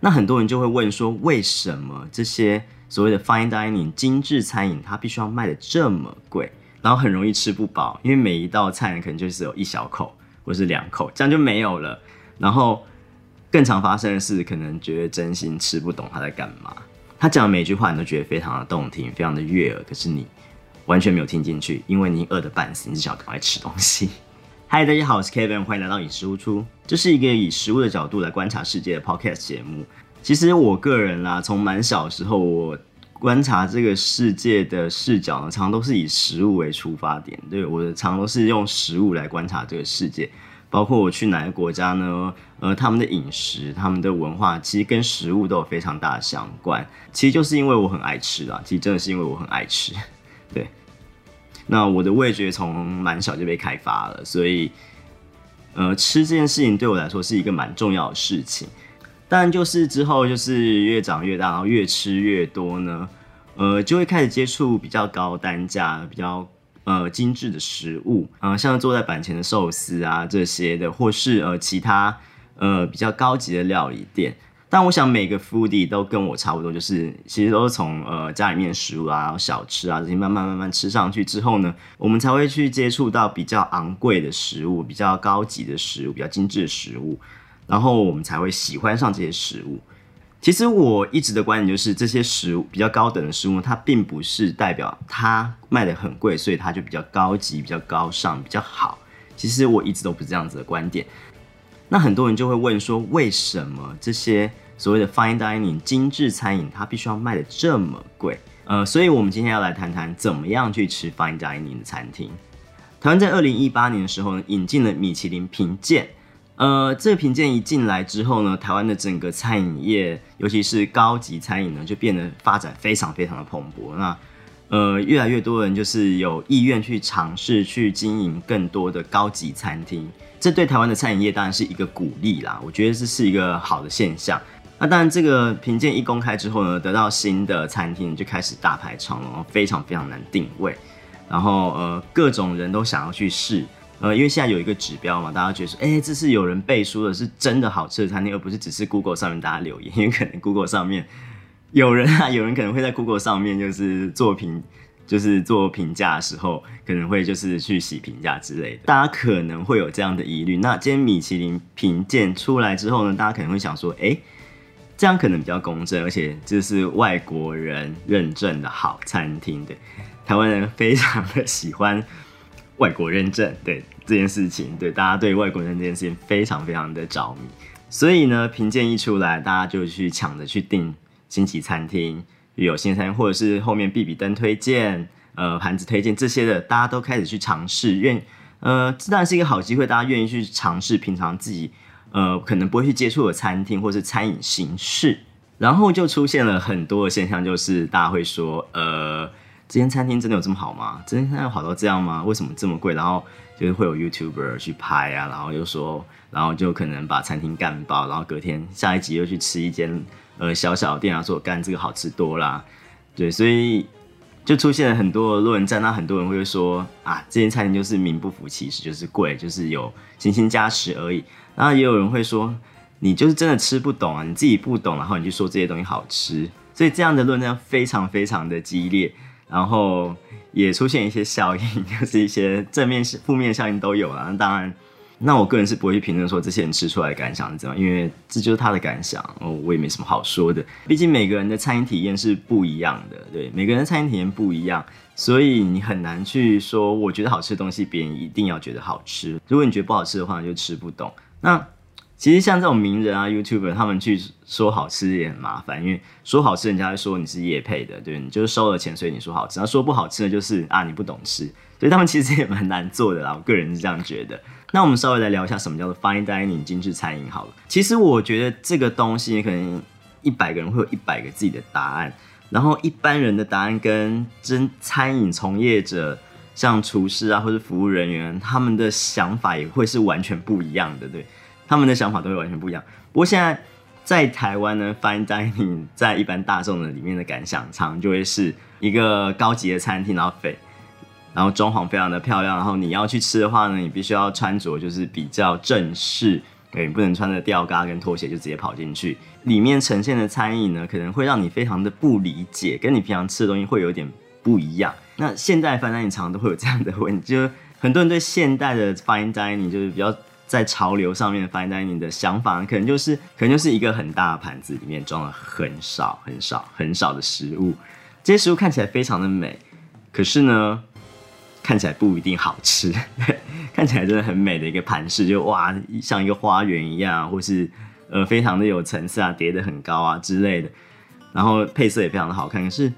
那很多人就会问说，为什么这些所谓的 fine dining 精致餐饮，它必须要卖的这么贵，然后很容易吃不饱，因为每一道菜可能就是有一小口或是两口，这样就没有了。然后更常发生的是，可能觉得真心吃不懂他在干嘛。他讲的每一句话你都觉得非常的动听，非常的悦耳，可是你完全没有听进去，因为你饿得半死，你只想赶快吃东西。嗨，大家好，我是 Kevin，欢迎来到以食物出。这是一个以食物的角度来观察世界的 Podcast 节目。其实我个人啦，从蛮小时候，我观察这个世界的视角呢，常常都是以食物为出发点。对我常常都是用食物来观察这个世界，包括我去哪个国家呢？呃，他们的饮食、他们的文化，其实跟食物都有非常大的相关。其实就是因为我很爱吃啦，其实真的是因为我很爱吃，对。那我的味觉从蛮小就被开发了，所以，呃，吃这件事情对我来说是一个蛮重要的事情。但就是之后就是越长越大，然后越吃越多呢，呃，就会开始接触比较高单价、比较呃精致的食物，啊，像坐在板前的寿司啊这些的，或是呃其他呃比较高级的料理店。但我想每个 foodie 都跟我差不多，就是其实都是从呃家里面食物啊、小吃啊这些慢慢慢慢吃上去之后呢，我们才会去接触到比较昂贵的食物、比较高级的食物、比较精致的食物，然后我们才会喜欢上这些食物。其实我一直的观点就是，这些食物比较高等的食物，它并不是代表它卖的很贵，所以它就比较高级、比较高尚、比较好。其实我一直都不是这样子的观点。那很多人就会问说，为什么这些所谓的 fine dining 精致餐饮，它必须要卖的这么贵？呃，所以我们今天要来谈谈怎么样去吃 fine dining 的餐厅。台湾在二零一八年的时候呢，引进了米其林评鉴。呃，这个评鉴一进来之后呢，台湾的整个餐饮业，尤其是高级餐饮呢，就变得发展非常非常的蓬勃。那呃，越来越多人就是有意愿去尝试去经营更多的高级餐厅。这对台湾的餐饮业当然是一个鼓励啦，我觉得这是一个好的现象。那当然，这个评鉴一公开之后呢，得到新的餐厅就开始大排长龙，非常非常难定位。然后呃，各种人都想要去试，呃，因为现在有一个指标嘛，大家觉得说，哎，这是有人背书的，是真的好吃的餐厅，而不是只是 Google 上面大家留言，因为可能 Google 上面有人啊，有人可能会在 Google 上面就是作品。就是做评价的时候，可能会就是去洗评价之类的，大家可能会有这样的疑虑。那今天米其林评鉴出来之后呢，大家可能会想说，哎，这样可能比较公正，而且这是外国人认证的好餐厅，对，台湾人非常的喜欢外国认证，对这件事情，对大家对外国人这件事情非常非常的着迷，所以呢，评鉴一出来，大家就去抢着去订星级餐厅。有新餐或者是后面比比灯推荐，呃，盘子推荐这些的，大家都开始去尝试，愿呃，这当然是一个好机会，大家愿意去尝试平常自己呃可能不会去接触的餐厅或是餐饮形式，然后就出现了很多的现象，就是大家会说，呃，这间餐厅真的有这么好吗？这间餐厅好到这样吗？为什么这么贵？然后就是会有 YouTuber 去拍啊，然后又说，然后就可能把餐厅干爆，然后隔天下一集又去吃一间。呃，小小的店啊，说干这个好吃多啦，对，所以就出现了很多的论战。那很多人会说啊，这间餐厅就是名不符其实，就是贵，就是有星星加持而已。然后也有人会说，你就是真的吃不懂啊，你自己不懂，然后你就说这些东西好吃。所以这样的论战非常非常的激烈，然后也出现一些效应，就是一些正面、负面效应都有啊。当然。那我个人是不会去评论说这些人吃出来的感想是怎样，因为这就是他的感想哦，我也没什么好说的。毕竟每个人的餐饮体验是不一样的，对，每个人的餐饮体验不一样，所以你很难去说我觉得好吃的东西，别人一定要觉得好吃。如果你觉得不好吃的话，就吃不懂。那其实像这种名人啊、YouTuber，他们去说好吃也很麻烦，因为说好吃，人家会说你是叶配的，对，你就是收了钱，所以你说好吃；那说不好吃的，就是啊你不懂吃，所以他们其实也蛮难做的啦。我个人是这样觉得。那我们稍微来聊一下什么叫做 fine dining 精致餐饮好了。其实我觉得这个东西可能一百个人会有一百个自己的答案，然后一般人的答案跟真餐饮从业者，像厨师啊或者服务人员，他们的想法也会是完全不一样的，对，他们的想法都会完全不一样。不过现在在台湾呢，fine dining 在一般大众的里面的感想，常就会是一个高级的餐厅，然后费。然后装潢非常的漂亮，然后你要去吃的话呢，你必须要穿着就是比较正式，对，你不能穿着吊嘎跟拖鞋就直接跑进去。里面呈现的餐饮呢，可能会让你非常的不理解，跟你平常吃的东西会有点不一样。那现代 fine dining 常常都会有这样的问题，就很多人对现代的 fine dining 就是比较在潮流上面的 fine dining 的想法，可能就是可能就是一个很大的盘子里面装了很少很少很少的食物，这些食物看起来非常的美，可是呢，看起来不一定好吃。看起来真的很美的一个盘饰，就哇，像一个花园一样，或是呃，非常的有层次啊，叠得很高啊之类的。然后配色也非常的好看，可是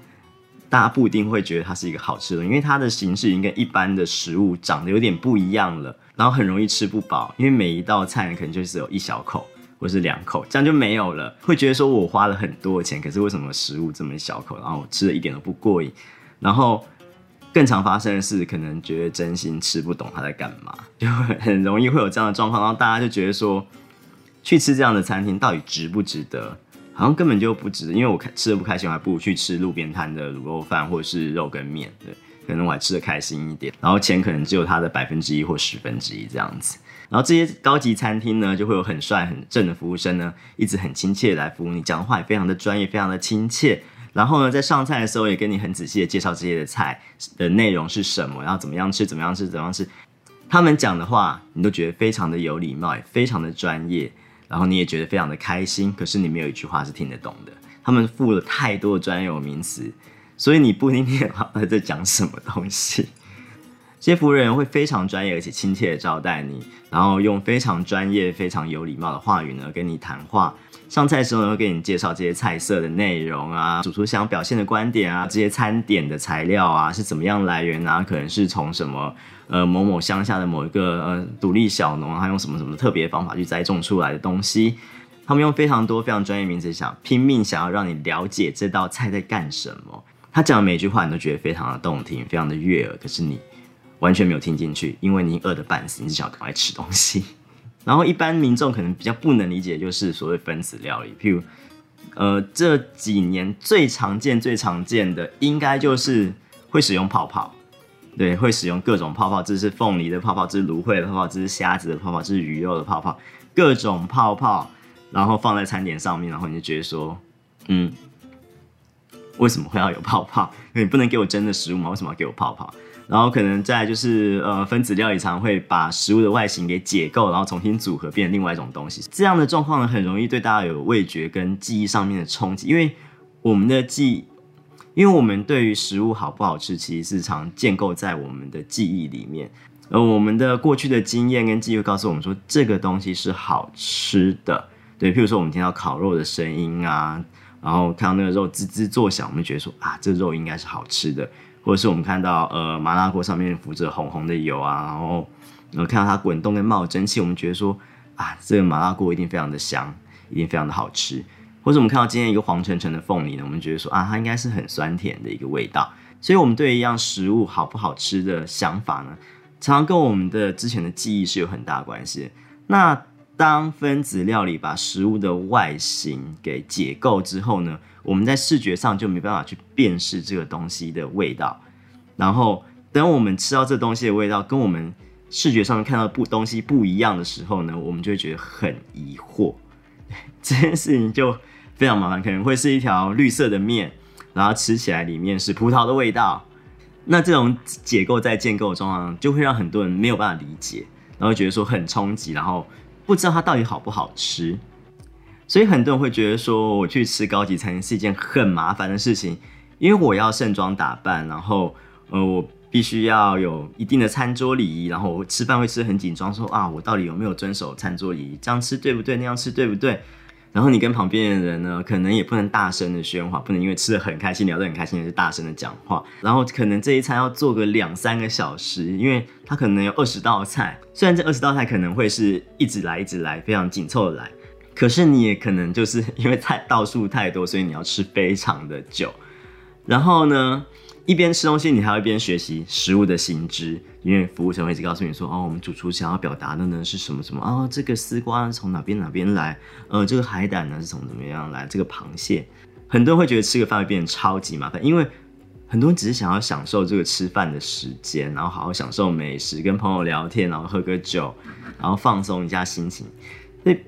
大家不一定会觉得它是一个好吃的，因为它的形式已经跟一般的食物长得有点不一样了，然后很容易吃不饱，因为每一道菜可能就是有一小口或是两口，这样就没有了。会觉得说我花了很多钱，可是为什么食物这么一小口，然后我吃的一点都不过瘾，然后。更常发生的是，可能觉得真心吃不懂他在干嘛，就很容易会有这样的状况。然后大家就觉得说，去吃这样的餐厅到底值不值得？好像根本就不值得，因为我吃的不开心，我还不如去吃路边摊的卤肉饭或者是肉跟面，对，可能我还吃的开心一点。然后钱可能只有它的百分之一或十分之一这样子。然后这些高级餐厅呢，就会有很帅很正的服务生呢，一直很亲切来服务你，讲话也非常的专业，非常的亲切。然后呢，在上菜的时候也跟你很仔细的介绍这些的菜的内容是什么，然后怎么样吃，怎么样吃，怎么样吃。他们讲的话，你都觉得非常的有礼貌，也非常的专业，然后你也觉得非常的开心。可是你没有一句话是听得懂的，他们附了太多的专有名词，所以你不一定听得懂他在讲什么东西。这些服务人员会非常专业而且亲切的招待你，然后用非常专业、非常有礼貌的话语呢跟你谈话。上菜的时候呢，会给你介绍这些菜色的内容啊，主厨想表现的观点啊，这些餐点的材料啊是怎么样来源啊？可能是从什么呃某某乡下的某一个呃独立小农，他用什么什么特别方法去栽种出来的东西。他们用非常多非常专业名词，想拼命想要让你了解这道菜在干什么。他讲的每一句话，你都觉得非常的动听，非常的悦耳，可是你完全没有听进去，因为你饿得半死，你只想赶快吃东西。然后一般民众可能比较不能理解，就是所谓分子料理，譬如，呃，这几年最常见、最常见的，应该就是会使用泡泡，对，会使用各种泡泡，这是凤梨的泡泡，这是芦荟的泡泡，这是虾子的泡泡，这是鱼肉的泡泡，各种泡泡，然后放在餐点上面，然后你就觉得说，嗯，为什么会要有泡泡？你不能给我真的食物吗？为什么要给我泡泡？然后可能再就是呃分子料理常会把食物的外形给解构，然后重新组合变成另外一种东西。这样的状况呢，很容易对大家有味觉跟记忆上面的冲击，因为我们的记，因为我们对于食物好不好吃，其实是常建构在我们的记忆里面。而我们的过去的经验跟记忆告诉我们说，这个东西是好吃的。对，譬如说我们听到烤肉的声音啊，然后看到那个肉滋滋作响，我们觉得说啊，这肉应该是好吃的。或者是我们看到呃麻辣锅上面浮着红红的油啊，然后呃看到它滚动跟冒蒸汽，我们觉得说啊这个麻辣锅一定非常的香，一定非常的好吃。或者我们看到今天一个黄澄澄的凤梨呢，我们觉得说啊它应该是很酸甜的一个味道。所以我们对一样食物好不好吃的想法呢，常常跟我们的之前的记忆是有很大关系。那当分子料理把食物的外形给解构之后呢？我们在视觉上就没办法去辨识这个东西的味道，然后等我们吃到这东西的味道跟我们视觉上面看到不东西不一样的时候呢，我们就会觉得很疑惑。这件事情就非常麻烦，可能会是一条绿色的面，然后吃起来里面是葡萄的味道。那这种解构在建构的状况，就会让很多人没有办法理解，然后觉得说很冲击，然后不知道它到底好不好吃。所以很多人会觉得说，我去吃高级餐厅是一件很麻烦的事情，因为我要盛装打扮，然后呃，我必须要有一定的餐桌礼仪，然后我吃饭会吃很紧张，说啊，我到底有没有遵守餐桌礼仪？这样吃对不对？那样吃对不对？然后你跟旁边的人呢，可能也不能大声的喧哗，不能因为吃的很开心，聊得很开心，就大声的讲话。然后可能这一餐要做个两三个小时，因为它可能有二十道菜，虽然这二十道菜可能会是一直来一直来，非常紧凑的来。可是你也可能就是因为菜道数太多，所以你要吃非常的久。然后呢，一边吃东西，你还要一边学习食物的新知，因为服务生会一直告诉你说：“哦，我们主厨想要表达的呢是什么什么啊？这个丝瓜从哪边哪边来？呃，这个海胆呢是从怎么样来？这个螃蟹，很多人会觉得吃个饭会变得超级麻烦，因为很多人只是想要享受这个吃饭的时间，然后好好享受美食，跟朋友聊天，然后喝个酒，然后放松一下心情。”所以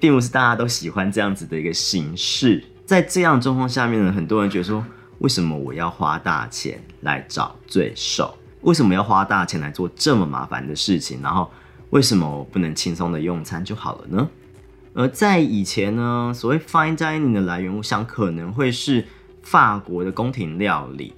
并不是大家都喜欢这样子的一个形式。在这样状况下面呢，很多人觉得说，为什么我要花大钱来找罪受？为什么要花大钱来做这么麻烦的事情？然后为什么我不能轻松的用餐就好了呢？而在以前呢，所谓 fine dining 的来源，我想可能会是法国的宫廷料理，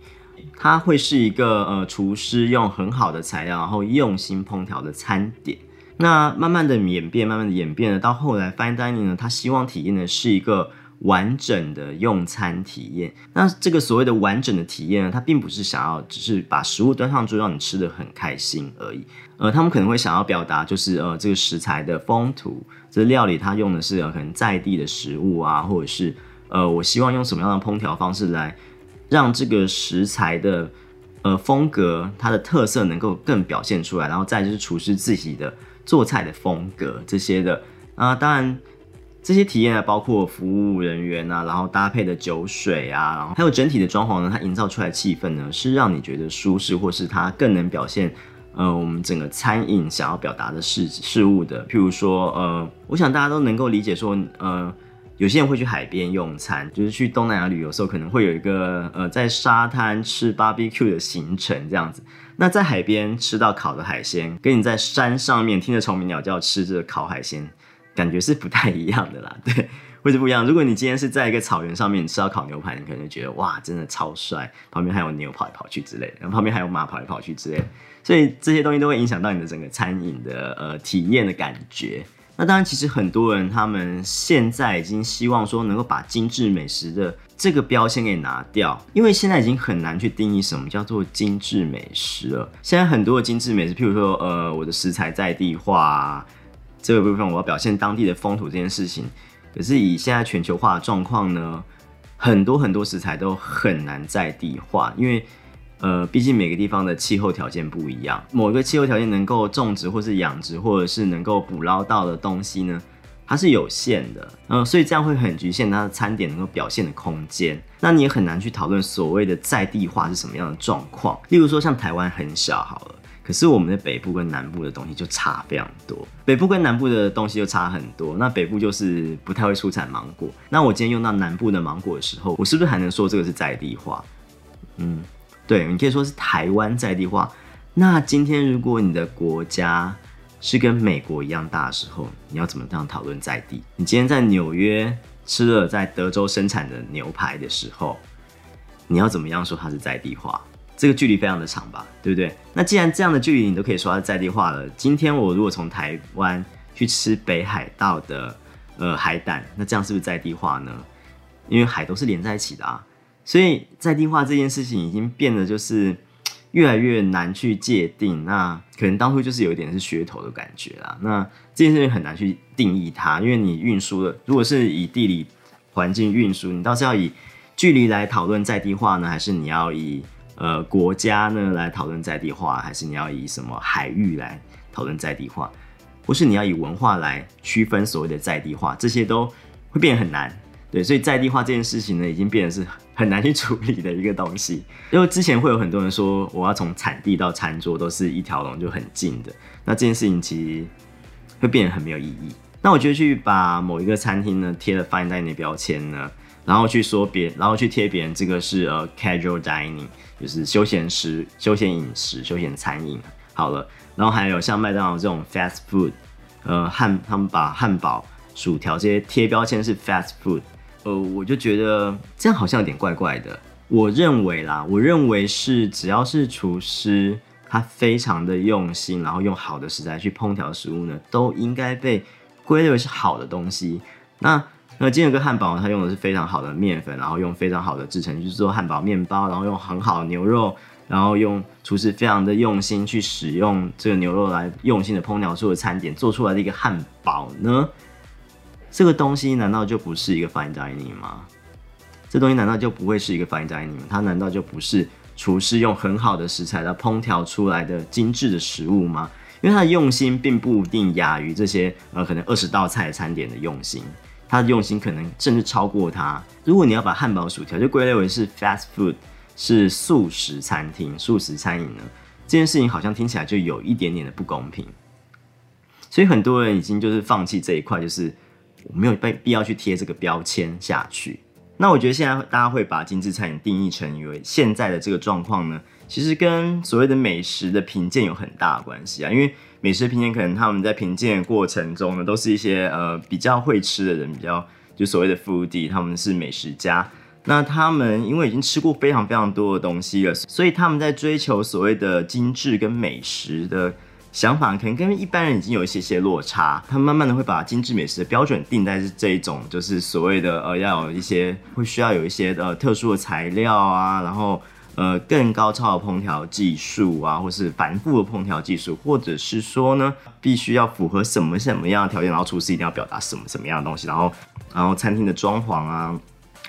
它会是一个呃厨师用很好的材料，然后用心烹调的餐点。那慢慢的演变，慢慢的演变了，到后来 fine dining 呢，他希望体验的是一个。完整的用餐体验，那这个所谓的完整的体验呢，它并不是想要只是把食物端上桌让你吃的很开心而已，呃，他们可能会想要表达就是呃这个食材的风土，这料理它用的是可能在地的食物啊，或者是呃我希望用什么样的烹调方式来让这个食材的呃风格它的特色能够更表现出来，然后再就是厨师自己的做菜的风格这些的啊，当然。这些体验啊，包括服务人员啊，然后搭配的酒水啊，然后还有整体的装潢呢，它营造出来的气氛呢，是让你觉得舒适，或是它更能表现，呃，我们整个餐饮想要表达的事事物的。譬如说，呃，我想大家都能够理解说，呃，有些人会去海边用餐，就是去东南亚旅游时候，可能会有一个呃，在沙滩吃 barbecue 的行程这样子。那在海边吃到烤的海鲜，跟你在山上面听着虫鸣鸟叫吃着烤海鲜。感觉是不太一样的啦，对，会是不一样。如果你今天是在一个草原上面吃到烤牛排，你可能就觉得哇，真的超帅，旁边还有牛跑来跑去之类的，然后旁边还有马跑来跑去之类，所以这些东西都会影响到你的整个餐饮的呃体验的感觉。那当然，其实很多人他们现在已经希望说能够把精致美食的这个标签给拿掉，因为现在已经很难去定义什么叫做精致美食了。现在很多的精致美食，譬如说呃我的食材在地化。这个部分我要表现当地的风土这件事情，可是以现在全球化的状况呢，很多很多食材都很难在地化，因为呃，毕竟每个地方的气候条件不一样，某一个气候条件能够种植或是养殖或者是能够捕捞到的东西呢，它是有限的，嗯，所以这样会很局限它的餐点能够表现的空间，那你也很难去讨论所谓的在地化是什么样的状况。例如说像台湾很小好了。可是我们的北部跟南部的东西就差非常多，北部跟南部的东西就差很多。那北部就是不太会出产芒果，那我今天用到南部的芒果的时候，我是不是还能说这个是在地化？嗯，对你可以说是台湾在地化。那今天如果你的国家是跟美国一样大的时候，你要怎么样讨论在地？你今天在纽约吃了在德州生产的牛排的时候，你要怎么样说它是在地化？这个距离非常的长吧，对不对？那既然这样的距离你都可以说它在地化了，今天我如果从台湾去吃北海道的呃海胆，那这样是不是在地化呢？因为海都是连在一起的啊，所以在地化这件事情已经变得就是越来越难去界定。那可能当初就是有一点是噱头的感觉啦。那这件事情很难去定义它，因为你运输的如果是以地理环境运输，你倒是要以距离来讨论在地化呢，还是你要以？呃，国家呢来讨论在地化，还是你要以什么海域来讨论在地化，或是你要以文化来区分所谓的在地化，这些都会变得很难。对，所以在地化这件事情呢，已经变得是很难去处理的一个东西。因为之前会有很多人说，我要从产地到餐桌都是一条龙，就很近的。那这件事情其实会变得很没有意义。那我觉得去把某一个餐厅呢贴了 fine dining 标签呢，然后去说别，然后去贴别人这个是呃 casual dining。就是休闲食、休闲饮食、休闲餐饮好了，然后还有像麦当劳这种 fast food，呃汉他们把汉堡、薯条这些贴标签是 fast food，呃我就觉得这样好像有点怪怪的。我认为啦，我认为是只要是厨师他非常的用心，然后用好的食材去烹调食物呢，都应该被归类为是好的东西。那那今天有个汉堡，它用的是非常好的面粉，然后用非常好的制成去做汉堡面包，然后用很好的牛肉，然后用厨师非常的用心去使用这个牛肉来用心的烹调出的餐点，做出来的一个汉堡呢？这个东西难道就不是一个 fine dining 吗？这东西难道就不会是一个 fine dining 吗？它难道就不是厨师用很好的食材来烹调出来的精致的食物吗？因为它的用心并不一定亚于这些呃可能二十道菜餐点的用心。他的用心可能甚至超过他。如果你要把汉堡、薯条就归类为是 fast food，是素食餐厅、素食餐饮呢？这件事情好像听起来就有一点点的不公平。所以很多人已经就是放弃这一块，就是我没有被必要去贴这个标签下去。那我觉得现在大家会把精致餐饮定义成为现在的这个状况呢，其实跟所谓的美食的评鉴有很大的关系啊。因为美食评鉴可能他们在评鉴过程中呢，都是一些呃比较会吃的人，比较就所谓的 foodie，他们是美食家。那他们因为已经吃过非常非常多的东西了，所以他们在追求所谓的精致跟美食的。想法可能跟一般人已经有一些些落差，他们慢慢的会把精致美食的标准定在是这一种，就是所谓的呃要有一些会需要有一些呃特殊的材料啊，然后呃更高超的烹调技术啊，或是繁复的烹调技术，或者是说呢必须要符合什么什么样的条件，然后厨师一定要表达什么什么样的东西，然后然后餐厅的装潢啊，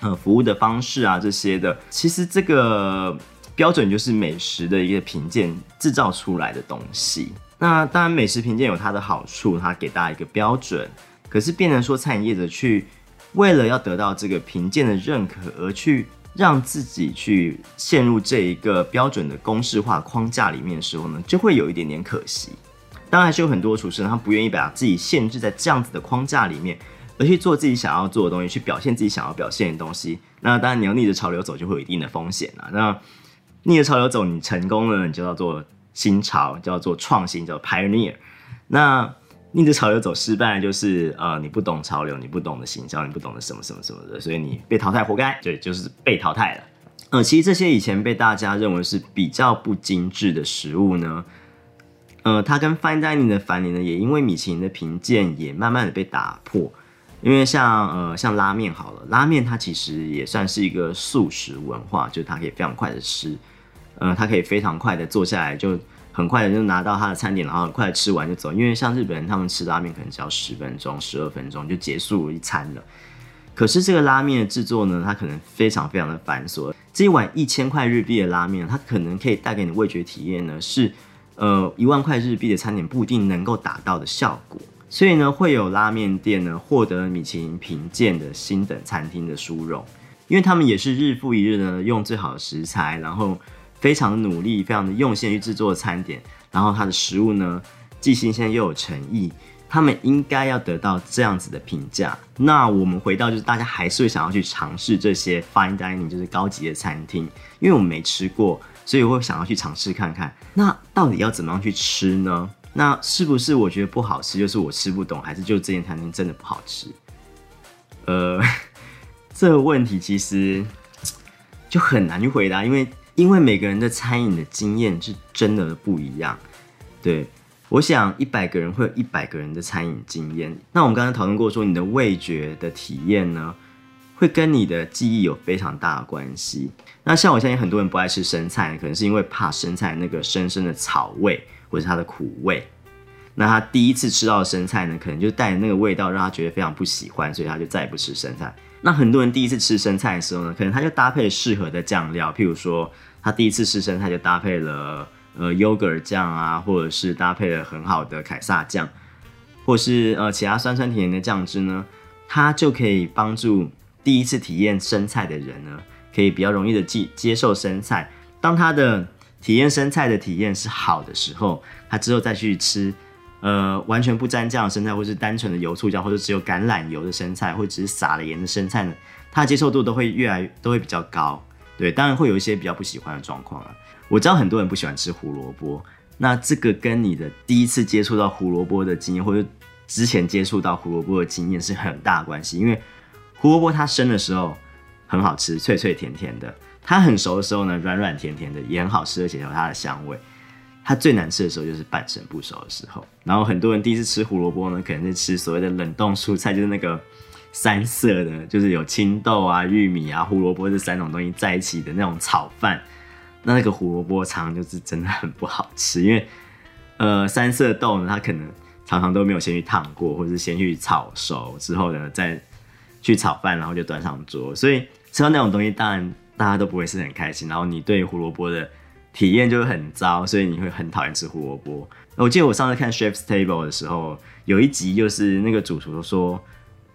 呃服务的方式啊这些的，其实这个标准就是美食的一个评鉴制造出来的东西。那当然，美食评鉴有它的好处，它给大家一个标准。可是，变成说餐饮业者去为了要得到这个评鉴的认可，而去让自己去陷入这一个标准的公式化框架里面的时候呢，就会有一点点可惜。当然，是有很多厨师他不愿意把自己限制在这样子的框架里面，而去做自己想要做的东西，去表现自己想要表现的东西。那当然，你要逆着潮流走，就会有一定的风险啊。那逆着潮流走，你成功了，你就要做。新潮叫做创新，叫 pioneer。那逆着潮流走失败，就是呃你不懂潮流，你不懂得行销，你不懂得什么什么什么的，所以你被淘汰，活该。对，就是被淘汰了。呃，其实这些以前被大家认为是比较不精致的食物呢，呃，它跟 fine dining 的繁荣呢，也因为米其林的评鉴，也慢慢的被打破。因为像呃像拉面好了，拉面它其实也算是一个素食文化，就是它可以非常快的吃。呃，它可以非常快的坐下来，就很快的就拿到他的餐点，然后很快吃完就走。因为像日本人，他们吃拉面可能只要十分钟、十二分钟就结束一餐了。可是这个拉面的制作呢，它可能非常非常的繁琐。这一碗一千块日币的拉面，它可能可以带给你味觉体验呢，是呃一万块日币的餐点不一定能够达到的效果。所以呢，会有拉面店呢获得米其林评鉴的新等餐厅的殊荣，因为他们也是日复一日呢用最好的食材，然后。非常努力，非常的用心去制作餐点，然后它的食物呢既新鲜又有诚意，他们应该要得到这样子的评价。那我们回到就是大家还是会想要去尝试这些 fine dining，就是高级的餐厅，因为我们没吃过，所以我会想要去尝试看看。那到底要怎么样去吃呢？那是不是我觉得不好吃，就是我吃不懂，还是就这间餐厅真的不好吃？呃，这个问题其实就很难去回答，因为。因为每个人的餐饮的经验是真的不一样，对我想一百个人会有一百个人的餐饮经验。那我们刚才讨论过说，你的味觉的体验呢，会跟你的记忆有非常大的关系。那像我相信很多人不爱吃生菜，可能是因为怕生菜那个深深的草味或者它的苦味。那他第一次吃到生菜呢，可能就带那个味道让他觉得非常不喜欢，所以他就再也不吃生菜。那很多人第一次吃生菜的时候呢，可能他就搭配适合的酱料，譬如说他第一次吃生菜就搭配了呃 yogurt 酱啊，或者是搭配了很好的凯撒酱，或是呃其他酸酸甜甜的酱汁呢，它就可以帮助第一次体验生菜的人呢，可以比较容易的接接受生菜。当他的体验生菜的体验是好的时候，他之后再去吃。呃，完全不沾酱的生菜，或是单纯的油醋酱，或者只有橄榄油的生菜，或者只是撒了盐的生菜呢，它的接受度都会越来都会比较高。对，当然会有一些比较不喜欢的状况啊。我知道很多人不喜欢吃胡萝卜，那这个跟你的第一次接触到胡萝卜的经验，或者之前接触到胡萝卜的经验是很大关系。因为胡萝卜它生的时候很好吃，脆脆甜甜的；它很熟的时候呢，软软甜甜的，也很好吃，而且有它的香味。它最难吃的时候就是半生不熟的时候，然后很多人第一次吃胡萝卜呢，可能是吃所谓的冷冻蔬菜，就是那个三色的，就是有青豆啊、玉米啊、胡萝卜这三种东西在一起的那种炒饭。那那个胡萝卜常常就是真的很不好吃，因为呃三色豆呢，它可能常常都没有先去烫过，或者是先去炒熟之后呢，再去炒饭，然后就端上桌，所以吃到那种东西，当然大家都不会是很开心。然后你对胡萝卜的。体验就会很糟，所以你会很讨厌吃胡萝卜。我记得我上次看 Chef's Table 的时候，有一集就是那个主厨说，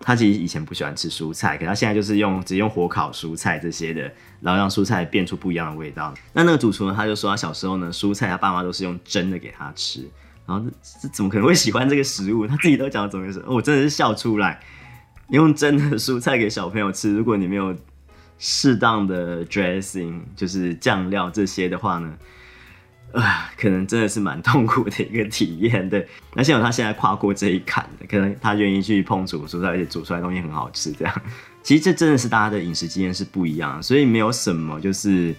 他其实以前不喜欢吃蔬菜，可他现在就是用只用火烤蔬菜这些的，然后让蔬菜变出不一样的味道。那那个主厨呢，他就说他小时候呢，蔬菜他爸妈都是用蒸的给他吃，然后这这怎么可能会喜欢这个食物？他自己都讲怎么回事，我真的是笑出来。用真的蔬菜给小朋友吃，如果你没有适当的 dressing，就是酱料这些的话呢，啊，可能真的是蛮痛苦的一个体验。对，那幸好他现在跨过这一坎，可能他愿意去碰煮蔬菜，而且煮出来东西很好吃。这样，其实这真的是大家的饮食经验是不一样，所以没有什么就是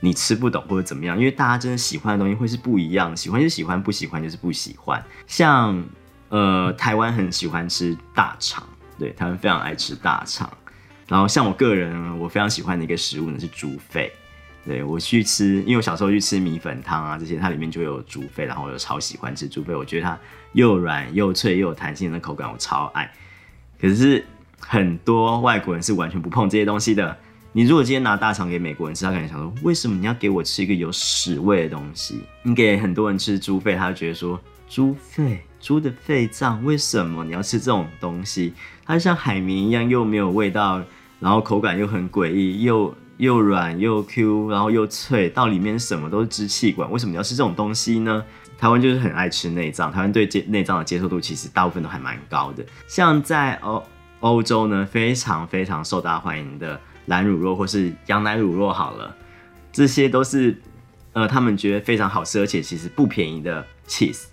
你吃不懂或者怎么样，因为大家真的喜欢的东西会是不一样，喜欢就喜欢，不喜欢就是不喜欢。像呃，台湾很喜欢吃大肠。对他们非常爱吃大肠，然后像我个人，我非常喜欢的一个食物呢是猪肺。对我去吃，因为我小时候去吃米粉汤啊这些，它里面就有猪肺，然后我就超喜欢吃猪肺。我觉得它又软又脆又有弹性的口感，我超爱。可是很多外国人是完全不碰这些东西的。你如果今天拿大肠给美国人吃，他可能想说，为什么你要给我吃一个有屎味的东西？你给很多人吃猪肺，他就觉得说。猪肺，猪的肺脏，为什么你要吃这种东西？它就像海绵一样，又没有味道，然后口感又很诡异，又又软又 Q，然后又脆，到里面什么都是支气管，为什么要吃这种东西呢？台湾就是很爱吃内脏，台湾对接内脏的接受度其实大部分都还蛮高的。像在欧欧洲呢，非常非常受大家欢迎的蓝乳酪或是羊奶乳酪，好了，这些都是呃他们觉得非常好吃，而且其实不便宜的 cheese。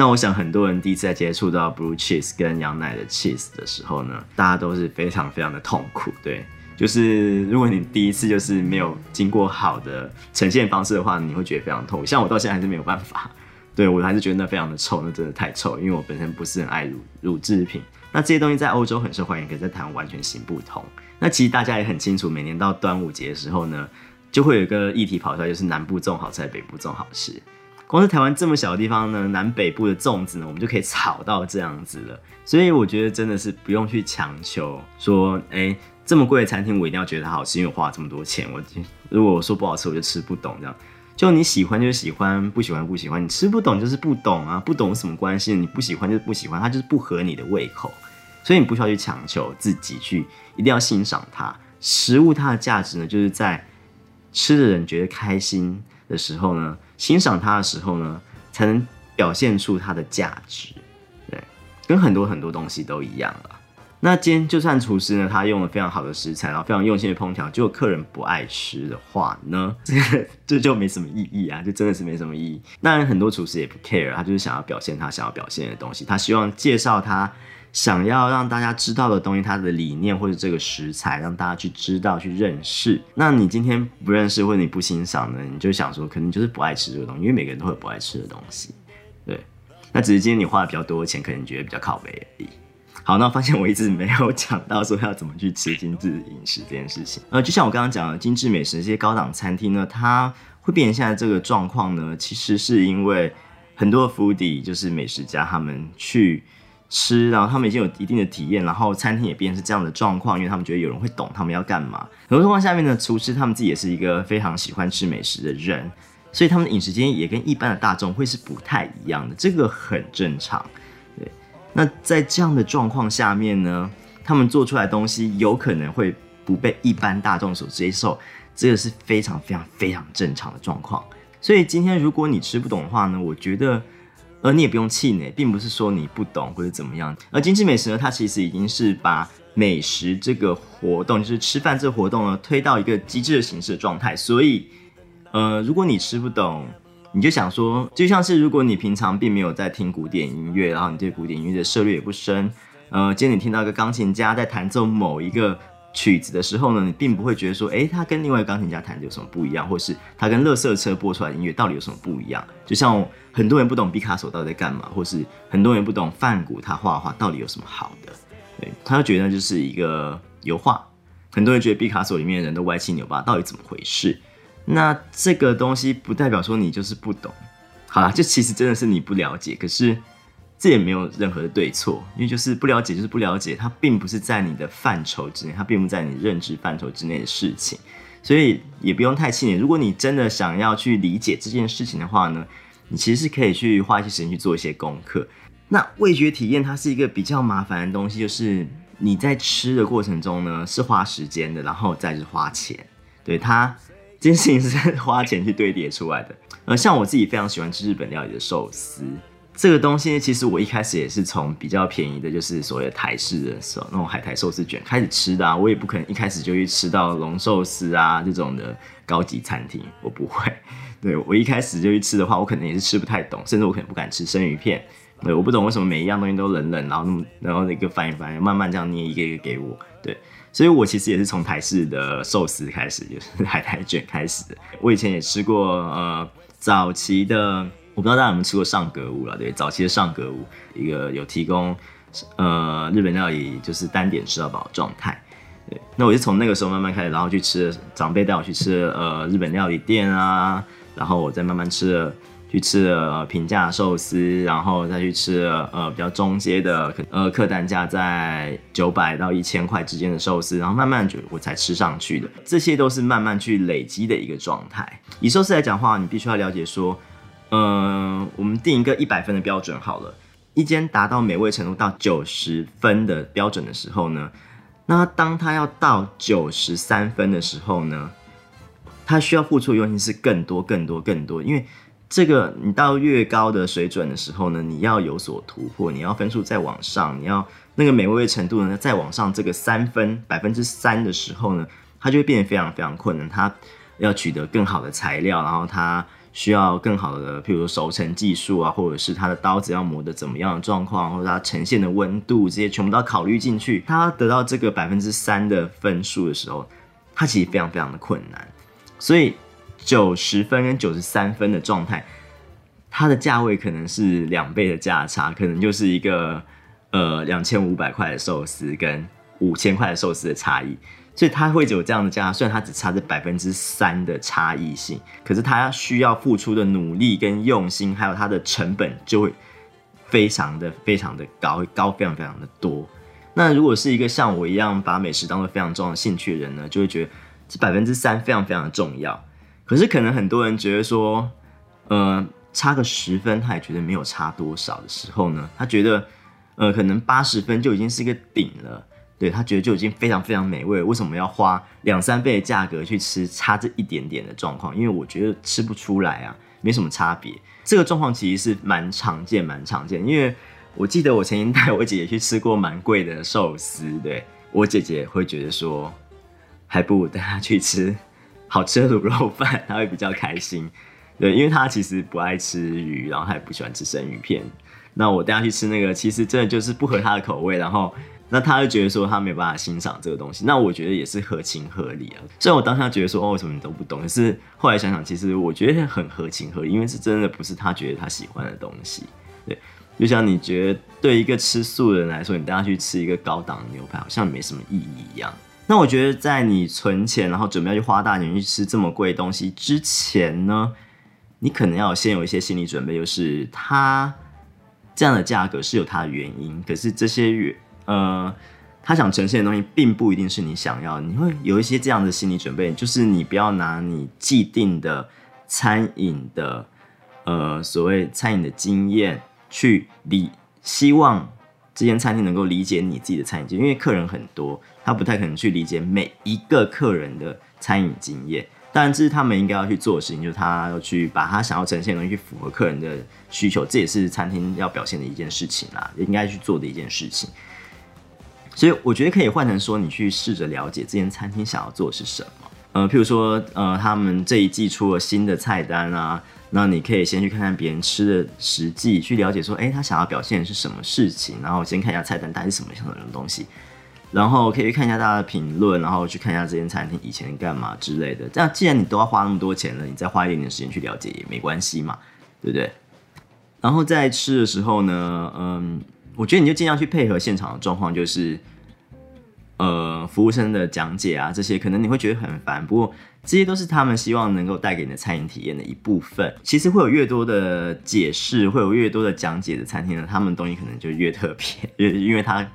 那我想很多人第一次在接触到 blue cheese 跟羊奶的 cheese 的时候呢，大家都是非常非常的痛苦。对，就是如果你第一次就是没有经过好的呈现方式的话，你会觉得非常痛。像我到现在还是没有办法，对我还是觉得那非常的臭，那真的太臭。因为我本身不是很爱乳乳制品。那这些东西在欧洲很受欢迎，可是在台湾完全行不通。那其实大家也很清楚，每年到端午节的时候呢，就会有一个议题跑出来，就是南部种好吃，北部种好吃。光是台湾这么小的地方呢，南北部的粽子呢，我们就可以炒到这样子了。所以我觉得真的是不用去强求说，哎，这么贵的餐厅我一定要觉得它好吃，因为我花了这么多钱。我如果我说不好吃，我就吃不懂。这样，就你喜欢就喜欢，不喜欢不喜欢。你吃不懂就是不懂啊，不懂什么关系？你不喜欢就是不喜欢，它就是不合你的胃口。所以你不需要去强求自己去一定要欣赏它。食物它的价值呢，就是在吃的人觉得开心的时候呢。欣赏它的时候呢，才能表现出它的价值。对，跟很多很多东西都一样了。那今天就算厨师呢，他用了非常好的食材，然后非常用心的烹调，就客人不爱吃的话呢，这 这就没什么意义啊，就真的是没什么意义。当然，很多厨师也不 care，他就是想要表现他想要表现的东西，他希望介绍他。想要让大家知道的东西，它的理念或者这个食材，让大家去知道、去认识。那你今天不认识或者你不欣赏呢？你就想说，可能就是不爱吃这个东西，因为每个人都会有不爱吃的东西。对，那只是今天你花了比较多的钱，可能你觉得比较靠北而已。好，那发现我一直没有讲到说要怎么去吃精致饮食这件事情。呃，就像我刚刚讲的，精致美食这些高档餐厅呢，它会变成现在这个状况呢，其实是因为很多的 foodie 就是美食家他们去。吃，然后他们已经有一定的体验，然后餐厅也变成是这样的状况，因为他们觉得有人会懂他们要干嘛。很多状况下面呢，厨师他们自己也是一个非常喜欢吃美食的人，所以他们的饮食经验也跟一般的大众会是不太一样的，这个很正常。对，那在这样的状况下面呢，他们做出来东西有可能会不被一般大众所接受，这个是非常非常非常正常的状况。所以今天如果你吃不懂的话呢，我觉得。而你也不用气馁，并不是说你不懂或者怎么样。而精致美食呢，它其实已经是把美食这个活动，就是吃饭这个活动呢，推到一个极致的形式的状态。所以，呃，如果你吃不懂，你就想说，就像是如果你平常并没有在听古典音乐，然后你对古典音乐的涉猎也不深，呃，今天你听到一个钢琴家在弹奏某一个。曲子的时候呢，你并不会觉得说，哎，它跟另外钢琴家弹的有什么不一样，或是它跟乐色车播出来的音乐到底有什么不一样？就像很多人不懂毕卡索到底在干嘛，或是很多人不懂梵谷他画画到底有什么好的，对，他就觉得就是一个油画。很多人觉得毕卡索里面的人都歪七扭八，到底怎么回事？那这个东西不代表说你就是不懂，好啦，就其实真的是你不了解，可是。这也没有任何的对错，因为就是不了解就是不了解，它并不是在你的范畴之内，它并不在你认知范畴之内的事情，所以也不用太气馁。如果你真的想要去理解这件事情的话呢，你其实是可以去花一些时间去做一些功课。那味觉体验它是一个比较麻烦的东西，就是你在吃的过程中呢是花时间的，然后再是花钱，对它这件事情是在花钱去堆叠出来的。呃，像我自己非常喜欢吃日本料理的寿司。这个东西其实我一开始也是从比较便宜的，就是所谓的台式的时候那种海苔寿司卷开始吃的啊。我也不可能一开始就去吃到龙寿司啊这种的高级餐厅，我不会。对我一开始就去吃的话，我可能也是吃不太懂，甚至我可能不敢吃生鱼片。对，我不懂为什么每一样东西都冷冷，然后那么然后那个翻一翻，慢慢这样捏一个一个给我。对，所以我其实也是从台式的寿司开始，就是海苔卷开始的。我以前也吃过呃早期的。我不知道大家有没有吃过上格屋了，对，早期的上格屋，一个有提供呃日本料理，就是单点吃到饱状态。对，那我就从那个时候慢慢开始，然后去吃长辈带我去吃呃日本料理店啊，然后我再慢慢吃了去吃了平价寿司，然后再去吃了呃比较中阶的呃客单价在九百到一千块之间的寿司，然后慢慢就我才吃上去的。这些都是慢慢去累积的一个状态。以寿司来讲话，你必须要了解说。嗯，我们定一个一百分的标准好了。一间达到美味程度到九十分的标准的时候呢，那当它要到九十三分的时候呢，它需要付出的用心是更多、更多、更多。因为这个你到越高的水准的时候呢，你要有所突破，你要分数再往上，你要那个美味程度呢再往上这个三分百分之三的时候呢，它就会变得非常非常困难。它要取得更好的材料，然后它。需要更好的，譬如说熟成技术啊，或者是它的刀子要磨的怎么样的状况，或者它呈现的温度，这些全部都要考虑进去。它得到这个百分之三的分数的时候，它其实非常非常的困难。所以九十分跟九十三分的状态，它的价位可能是两倍的价差，可能就是一个呃两千五百块的寿司跟五千块的寿司的差异。所以他会有这样的价，虽然它只差这百分之三的差异性，可是它需要付出的努力跟用心，还有它的成本就会非常的非常的高，高非常非常的多。那如果是一个像我一样把美食当做非常重要的兴趣的人呢，就会觉得这百分之三非常非常的重要。可是可能很多人觉得说，呃，差个十分他也觉得没有差多少的时候呢，他觉得，呃，可能八十分就已经是一个顶了。对他觉得就已经非常非常美味，为什么要花两三倍的价格去吃差这一点点的状况？因为我觉得吃不出来啊，没什么差别。这个状况其实是蛮常见、蛮常见。因为我记得我曾经带我姐姐去吃过蛮贵的寿司，对我姐姐会觉得说，还不如带她去吃好吃的卤肉饭，她会比较开心。对，因为她其实不爱吃鱼，然后她也不喜欢吃生鱼片。那我带她去吃那个，其实真的就是不合她的口味，然后。那他就觉得说他没有办法欣赏这个东西，那我觉得也是合情合理啊。虽然我当下觉得说哦，为什么你都不懂，可是后来想想，其实我觉得很合情合理，因为是真的不是他觉得他喜欢的东西。对，就像你觉得对一个吃素的人来说，你带他去吃一个高档牛排，好像没什么意义一样。那我觉得在你存钱，然后准备要去花大钱去吃这么贵东西之前呢，你可能要先有一些心理准备，就是它这样的价格是有它的原因，可是这些原呃，他想呈现的东西并不一定是你想要，你会有一些这样的心理准备，就是你不要拿你既定的餐饮的呃所谓餐饮的经验去理，希望这间餐厅能够理解你自己的餐饮经验，因为客人很多，他不太可能去理解每一个客人的餐饮经验。当然，这是他们应该要去做的事情，就是他要去把他想要呈现的东西去符合客人的需求，这也是餐厅要表现的一件事情啦，应该去做的一件事情。所以我觉得可以换成说，你去试着了解这间餐厅想要做的是什么。呃，譬如说，呃，他们这一季出了新的菜单啊，那你可以先去看看别人吃的实际，去了解说，哎，他想要表现的是什么事情，然后先看一下菜单大概是什么样的东西，然后可以看一下大家的评论，然后去看一下这间餐厅以前干嘛之类的。这样，既然你都要花那么多钱了，你再花一点点时间去了解也没关系嘛，对不对？然后在吃的时候呢，嗯。我觉得你就尽量去配合现场的状况，就是，呃，服务生的讲解啊，这些可能你会觉得很烦，不过这些都是他们希望能够带给你的餐饮体验的一部分。其实会有越多的解释，会有越多的讲解的餐厅呢，他们东西可能就越特别，因因为他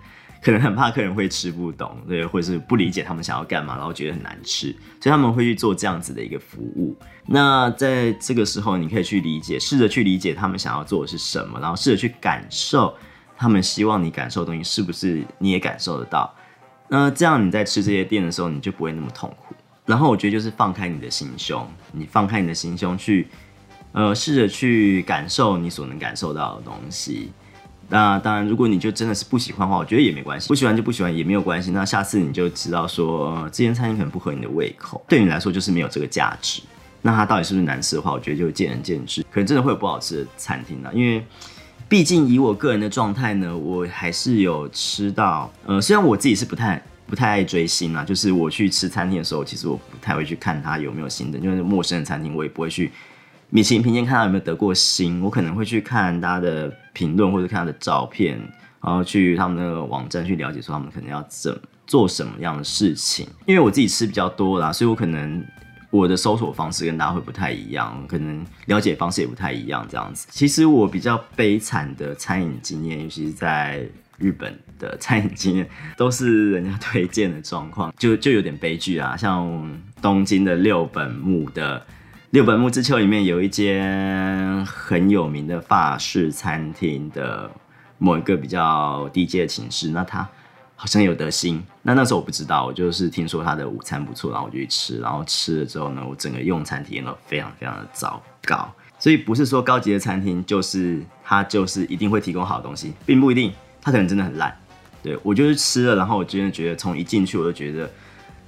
可能很怕客人会吃不懂，对，或者是不理解他们想要干嘛，然后觉得很难吃，所以他们会去做这样子的一个服务。那在这个时候，你可以去理解，试着去理解他们想要做的是什么，然后试着去感受。他们希望你感受的东西是不是你也感受得到？那这样你在吃这些店的时候，你就不会那么痛苦。然后我觉得就是放开你的心胸，你放开你的心胸去呃，试着去感受你所能感受到的东西。那当然，如果你就真的是不喜欢的话，我觉得也没关系，不喜欢就不喜欢也没有关系。那下次你就知道说，这间餐厅可能不合你的胃口，对你来说就是没有这个价值。那它到底是不是难吃的话，我觉得就见仁见智，可能真的会有不好吃的餐厅呢。因为毕竟以我个人的状态呢，我还是有吃到，呃，虽然我自己是不太不太爱追星啊，就是我去吃餐厅的时候，其实我不太会去看它有没有新的，因为陌生的餐厅我也不会去。米其林评鉴看他有没有得过星，我可能会去看他的评论或者看他的照片，然后去他们的网站去了解说他们可能要怎做什么样的事情。因为我自己吃比较多啦，所以我可能我的搜索方式跟大家会不太一样，可能了解方式也不太一样这样子。其实我比较悲惨的餐饮经验，尤其是在日本的餐饮经验，都是人家推荐的状况，就就有点悲剧啊。像东京的六本木的。六本木之丘里面有一间很有名的法式餐厅的某一个比较低阶的寝室，那它好像有得星。那那时候我不知道，我就是听说他的午餐不错，然后我就去吃。然后吃了之后呢，我整个用餐体验都非常非常的糟糕。所以不是说高级的餐厅就是它就是一定会提供好东西，并不一定，它可能真的很烂。对我就是吃了，然后我真的觉得从一进去我就觉得。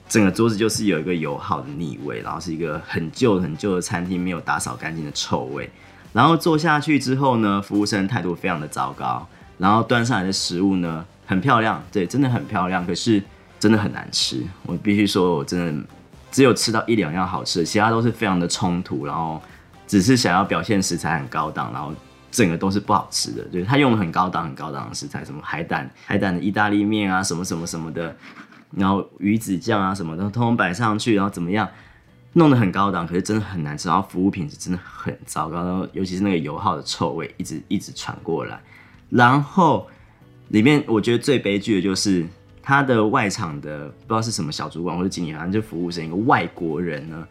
整个桌子就是有一个油耗的腻味，然后是一个很旧很旧的餐厅，没有打扫干净的臭味。然后坐下去之后呢，服务生态度非常的糟糕。然后端上来的食物呢，很漂亮，对，真的很漂亮，可是真的很难吃。我必须说，我真的只有吃到一两样好吃的，其他都是非常的冲突。然后只是想要表现食材很高档，然后整个都是不好吃的。就是他用了很高档很高档的食材，什么海胆海胆的意大利面啊，什么什么什么的。然后鱼子酱啊什么的，通通摆上去，然后怎么样，弄得很高档，可是真的很难吃。然后服务品质真的很糟糕，然后尤其是那个油耗的臭味一直一直传过来。然后里面我觉得最悲剧的就是他的外场的不知道是什么小主管或者经理，反正就服务生一个外国人呢，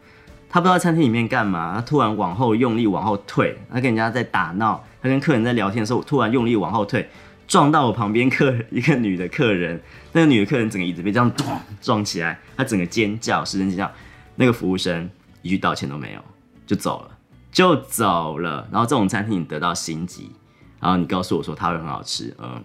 他不知道餐厅里面干嘛，他突然往后用力往后退，他跟人家在打闹，他跟客人在聊天的时候突然用力往后退。撞到我旁边客一个女的客人，那个女的客人整个椅子被这样撞撞起来，她整个尖叫，失声尖叫。那个服务生一句道歉都没有，就走了，就走了。然后这种餐厅你得到星级，然后你告诉我说它会很好吃，嗯，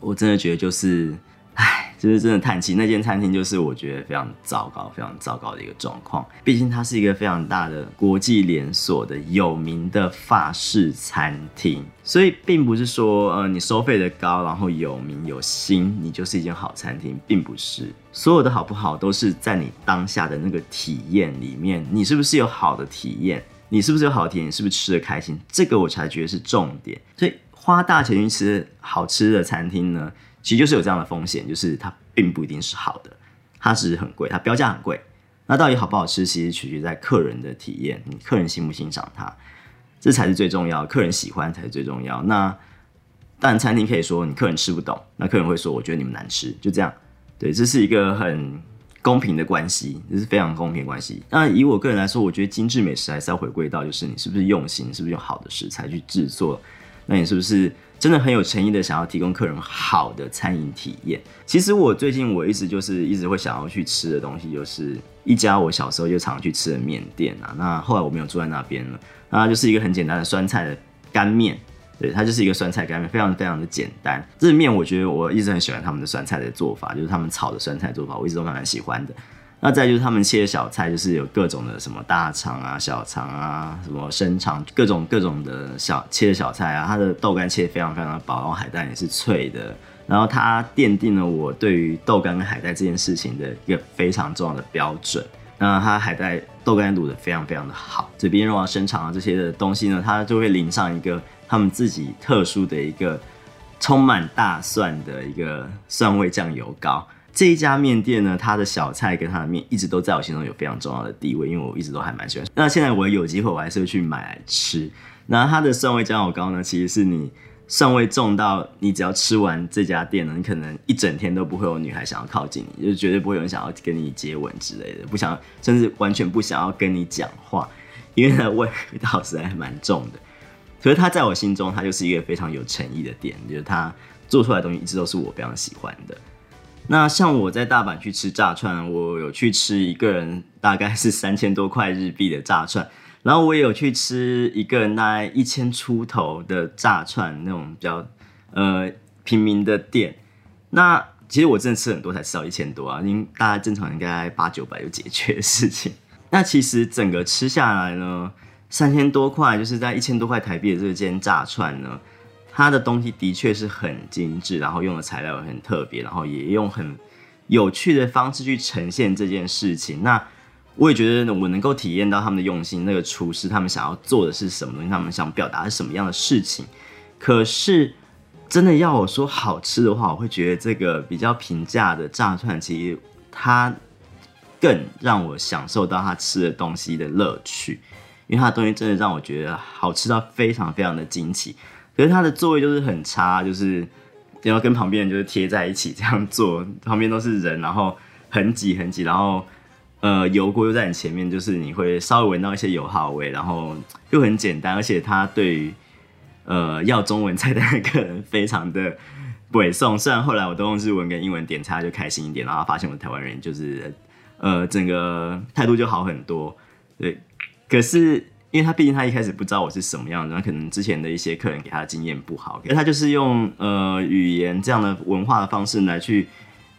我真的觉得就是，唉。就是真的叹气，那间餐厅就是我觉得非常糟糕、非常糟糕的一个状况。毕竟它是一个非常大的国际连锁的有名的法式餐厅，所以并不是说呃你收费的高，然后有名有心，你就是一间好餐厅，并不是。所有的好不好都是在你当下的那个体验里面，你是不是有好的体验？你是不是有好体验？你是不是吃的开心？这个我才觉得是重点。所以花大钱去吃好吃的餐厅呢？其实就是有这样的风险，就是它并不一定是好的，它只是很贵，它标价很贵。那到底好不好吃，其实取决在客人的体验，你客人欣不欣赏它，这才是最重要。客人喜欢才是最重要。那当然，餐厅可以说你客人吃不懂，那客人会说我觉得你们难吃，就这样。对，这是一个很公平的关系，这是非常公平的关系。那以我个人来说，我觉得精致美食还是要回归到，就是你是不是用心，是不是用好的食材去制作，那你是不是？真的很有诚意的想要提供客人好的餐饮体验。其实我最近我一直就是一直会想要去吃的东西，就是一家我小时候就常去吃的面店啊。那后来我没有住在那边了，那就是一个很简单的酸菜的干面，对，它就是一个酸菜干面，非常非常的简单。这面我觉得我一直很喜欢他们的酸菜的做法，就是他们炒的酸菜做法，我一直都蛮蛮喜欢的。那再就是他们切的小菜，就是有各种的什么大肠啊、小肠啊、什么生肠，各种各种的小切的小菜啊。它的豆干切的非常非常的薄，然后海带也是脆的。然后它奠定了我对于豆干跟海带这件事情的一个非常重要的标准。那它海带豆干卤的非常非常的好，嘴边肉啊、生肠啊这些的东西呢，它就会淋上一个他们自己特殊的一个充满大蒜的一个蒜味酱油膏。这一家面店呢，它的小菜跟它的面一直都在我心中有非常重要的地位，因为我一直都还蛮喜欢。那现在我有机会，我还是会去买来吃。那它的蒜味酱油膏呢，其实是你蒜味重到你只要吃完这家店呢，你可能一整天都不会有女孩想要靠近你，就绝对不会有人想要跟你接吻之类的，不想甚至完全不想要跟你讲话，因为它味道实在蛮重的。所以它在我心中，它就是一个非常有诚意的店，就是它做出来的东西一直都是我非常喜欢的。那像我在大阪去吃炸串，我有去吃一个人大概是三千多块日币的炸串，然后我也有去吃一个人大概一千出头的炸串那种比较呃平民的店。那其实我真的吃很多才吃到一千多啊，因为大家正常应该八九百就解决的事情。那其实整个吃下来呢，三千多块就是在一千多块台币的这间炸串呢，它的东西的确是很精致，然后用的材料也很特别，然后也用很有趣的方式去呈现这件事情。那我也觉得我能够体验到他们的用心，那个厨师他们想要做的是什么东西，他们想表达是什么样的事情。可是真的要我说好吃的话，我会觉得这个比较平价的炸串，其实它。更让我享受到他吃的东西的乐趣，因为他的东西真的让我觉得好吃到非常非常的惊奇。可是他的座位就是很差，就是要跟旁边人就是贴在一起这样坐，旁边都是人，然后很挤很挤，然后呃油锅又在你前面，就是你会稍微闻到一些油耗味，然后又很简单，而且他对于呃要中文菜单的客人非常的委送。虽然后来我都用日文跟英文点菜就开心一点，然后发现我们台湾人就是。呃，整个态度就好很多，对。可是，因为他毕竟他一开始不知道我是什么样的，那可能之前的一些客人给他的经验不好，他就是用呃语言这样的文化的方式来去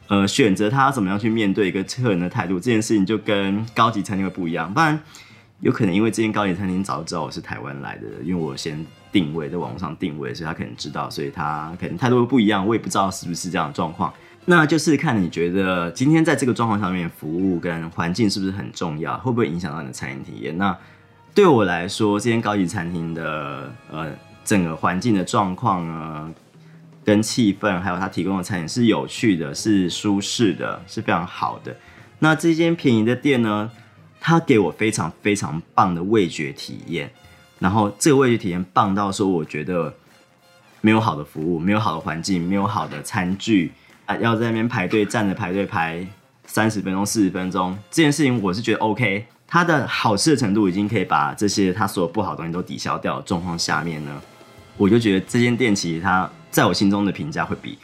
呃选择他怎么样去面对一个客人的态度，这件事情就跟高级餐厅会不一样。不然，有可能因为这间高级餐厅早就知道我是台湾来的，因为我先定位在网络上定位，所以他可能知道，所以他可能态度会不一样。我也不知道是不是这样的状况。那就是看你觉得今天在这个状况上面，服务跟环境是不是很重要，会不会影响到你的餐饮体验？那对我来说，这间高级餐厅的呃整个环境的状况呢，跟气氛，还有它提供的餐饮是有趣的，是舒适的，是非常好的。那这间便宜的店呢，它给我非常非常棒的味觉体验，然后这个味觉体验棒到说，我觉得没有好的服务，没有好的环境，没有好的餐具。要在那边排队站着排队排三十分钟四十分钟这件事情，我是觉得 OK。它的好吃的程度已经可以把这些它所有不好的东西都抵消掉的状况下面呢，我就觉得这间店其实它在我心中的评价会比